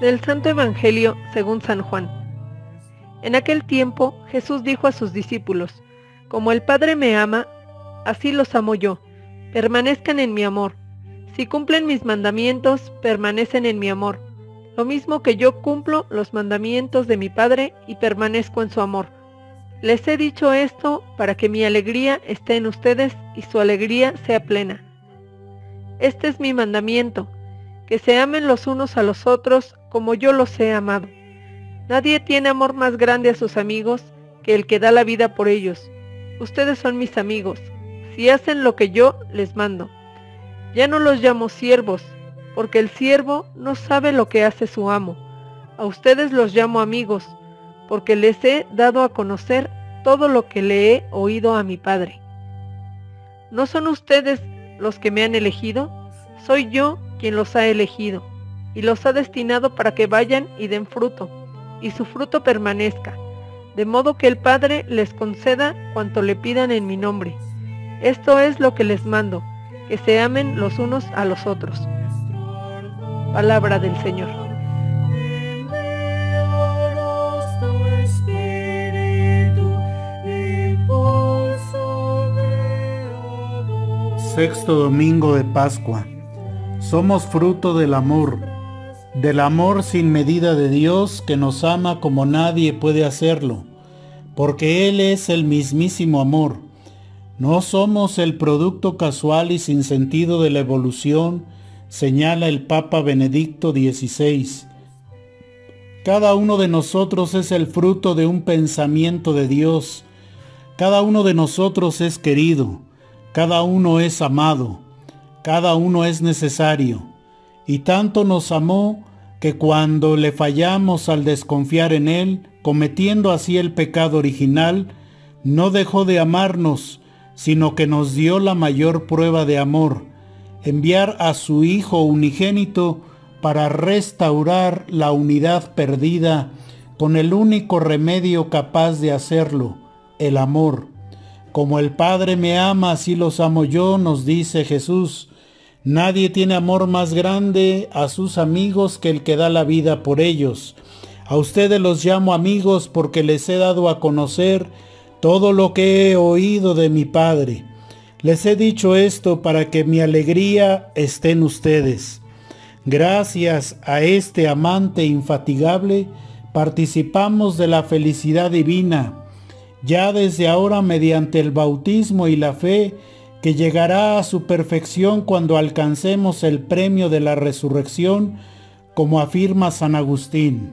Del Santo Evangelio según San Juan. En aquel tiempo Jesús dijo a sus discípulos, Como el Padre me ama, así los amo yo, permanezcan en mi amor. Si cumplen mis mandamientos, permanecen en mi amor, lo mismo que yo cumplo los mandamientos de mi Padre y permanezco en su amor. Les he dicho esto para que mi alegría esté en ustedes y su alegría sea plena. Este es mi mandamiento, que se amen los unos a los otros como yo los he amado. Nadie tiene amor más grande a sus amigos que el que da la vida por ellos. Ustedes son mis amigos, si hacen lo que yo les mando. Ya no los llamo siervos, porque el siervo no sabe lo que hace su amo. A ustedes los llamo amigos, porque les he dado a conocer todo lo que le he oído a mi Padre. ¿No son ustedes los que me han elegido? Soy yo quien los ha elegido y los ha destinado para que vayan y den fruto, y su fruto permanezca, de modo que el Padre les conceda cuanto le pidan en mi nombre. Esto es lo que les mando, que se amen los unos a los otros. Palabra del Señor. Sexto domingo de Pascua. Somos fruto del amor, del amor sin medida de Dios que nos ama como nadie puede hacerlo, porque Él es el mismísimo amor. No somos el producto casual y sin sentido de la evolución, señala el Papa Benedicto XVI. Cada uno de nosotros es el fruto de un pensamiento de Dios. Cada uno de nosotros es querido. Cada uno es amado cada uno es necesario. Y tanto nos amó que cuando le fallamos al desconfiar en Él, cometiendo así el pecado original, no dejó de amarnos, sino que nos dio la mayor prueba de amor, enviar a su Hijo unigénito para restaurar la unidad perdida con el único remedio capaz de hacerlo, el amor. Como el Padre me ama, así los amo yo, nos dice Jesús. Nadie tiene amor más grande a sus amigos que el que da la vida por ellos. A ustedes los llamo amigos porque les he dado a conocer todo lo que he oído de mi Padre. Les he dicho esto para que mi alegría esté en ustedes. Gracias a este amante infatigable, participamos de la felicidad divina. Ya desde ahora, mediante el bautismo y la fe, que llegará a su perfección cuando alcancemos el premio de la resurrección, como afirma San Agustín.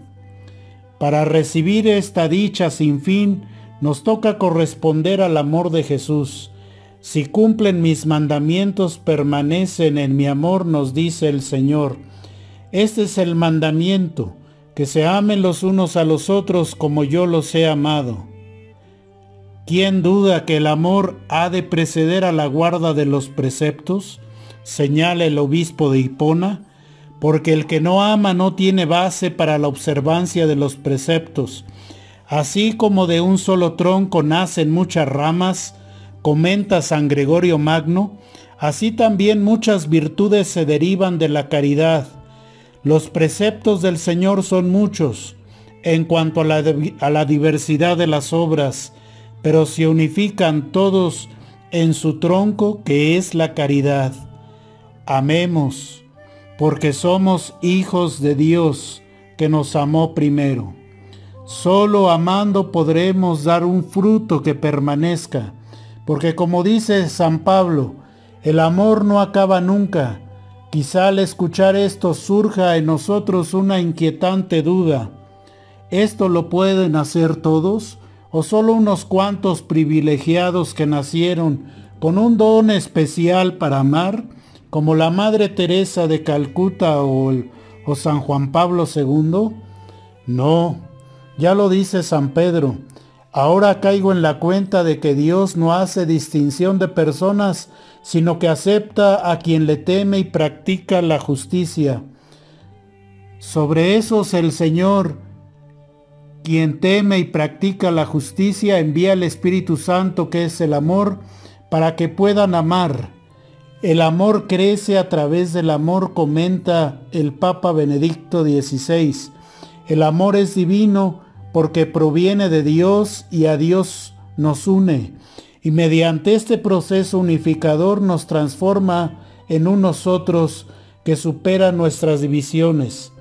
Para recibir esta dicha sin fin, nos toca corresponder al amor de Jesús. Si cumplen mis mandamientos, permanecen en mi amor, nos dice el Señor. Este es el mandamiento, que se amen los unos a los otros como yo los he amado. ¿Quién duda que el amor ha de preceder a la guarda de los preceptos? Señala el obispo de Hipona, porque el que no ama no tiene base para la observancia de los preceptos. Así como de un solo tronco nacen muchas ramas, comenta San Gregorio Magno, así también muchas virtudes se derivan de la caridad. Los preceptos del Señor son muchos en cuanto a la, a la diversidad de las obras, pero se unifican todos en su tronco que es la caridad. Amemos, porque somos hijos de Dios que nos amó primero. Solo amando podremos dar un fruto que permanezca, porque como dice San Pablo, el amor no acaba nunca. Quizá al escuchar esto surja en nosotros una inquietante duda. ¿Esto lo pueden hacer todos? O solo unos cuantos privilegiados que nacieron con un don especial para amar, como la Madre Teresa de Calcuta o, o San Juan Pablo II? No, ya lo dice San Pedro. Ahora caigo en la cuenta de que Dios no hace distinción de personas, sino que acepta a quien le teme y practica la justicia. Sobre esos el Señor, quien teme y practica la justicia envía el Espíritu Santo que es el amor para que puedan amar. El amor crece a través del amor, comenta el Papa Benedicto XVI. El amor es divino porque proviene de Dios y a Dios nos une. Y mediante este proceso unificador nos transforma en unos otros que superan nuestras divisiones.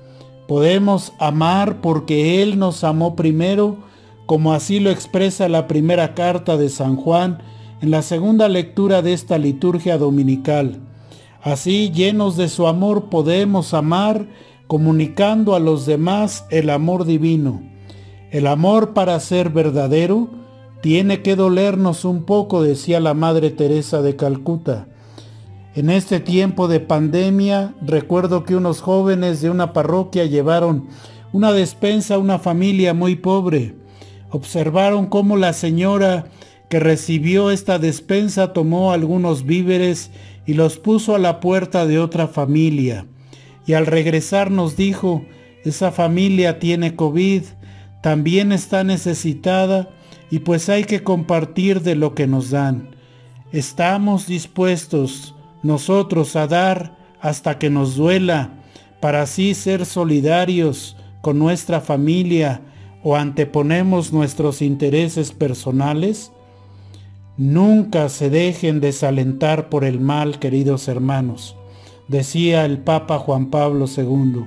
Podemos amar porque Él nos amó primero, como así lo expresa la primera carta de San Juan en la segunda lectura de esta liturgia dominical. Así, llenos de su amor, podemos amar comunicando a los demás el amor divino. El amor para ser verdadero tiene que dolernos un poco, decía la Madre Teresa de Calcuta. En este tiempo de pandemia, recuerdo que unos jóvenes de una parroquia llevaron una despensa a una familia muy pobre. Observaron cómo la señora que recibió esta despensa tomó algunos víveres y los puso a la puerta de otra familia. Y al regresar nos dijo, esa familia tiene COVID, también está necesitada y pues hay que compartir de lo que nos dan. Estamos dispuestos nosotros a dar hasta que nos duela, para así ser solidarios con nuestra familia o anteponemos nuestros intereses personales? Nunca se dejen desalentar por el mal, queridos hermanos, decía el Papa Juan Pablo II.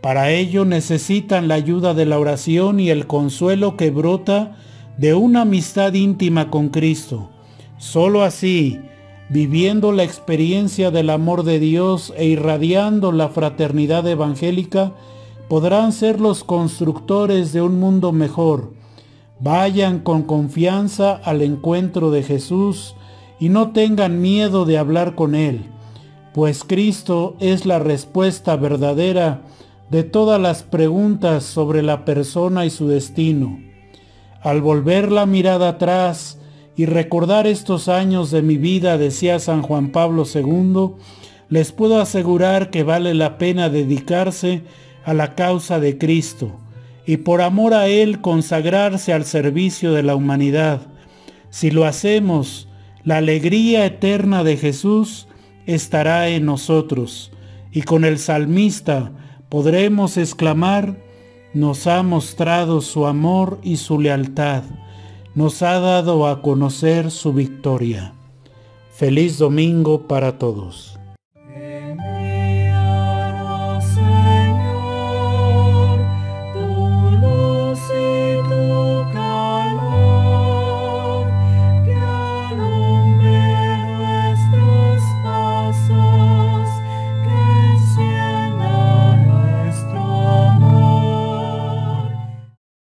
Para ello necesitan la ayuda de la oración y el consuelo que brota de una amistad íntima con Cristo. Solo así, viviendo la experiencia del amor de Dios e irradiando la fraternidad evangélica, podrán ser los constructores de un mundo mejor, Vayan con confianza al encuentro de Jesús y no tengan miedo de hablar con Él, pues Cristo es la respuesta verdadera de todas las preguntas sobre la persona y su destino. Al volver la mirada atrás y recordar estos años de mi vida, decía San Juan Pablo II, les puedo asegurar que vale la pena dedicarse a la causa de Cristo y por amor a Él consagrarse al servicio de la humanidad. Si lo hacemos, la alegría eterna de Jesús estará en nosotros y con el salmista podremos exclamar, nos ha mostrado su amor y su lealtad, nos ha dado a conocer su victoria. Feliz domingo para todos.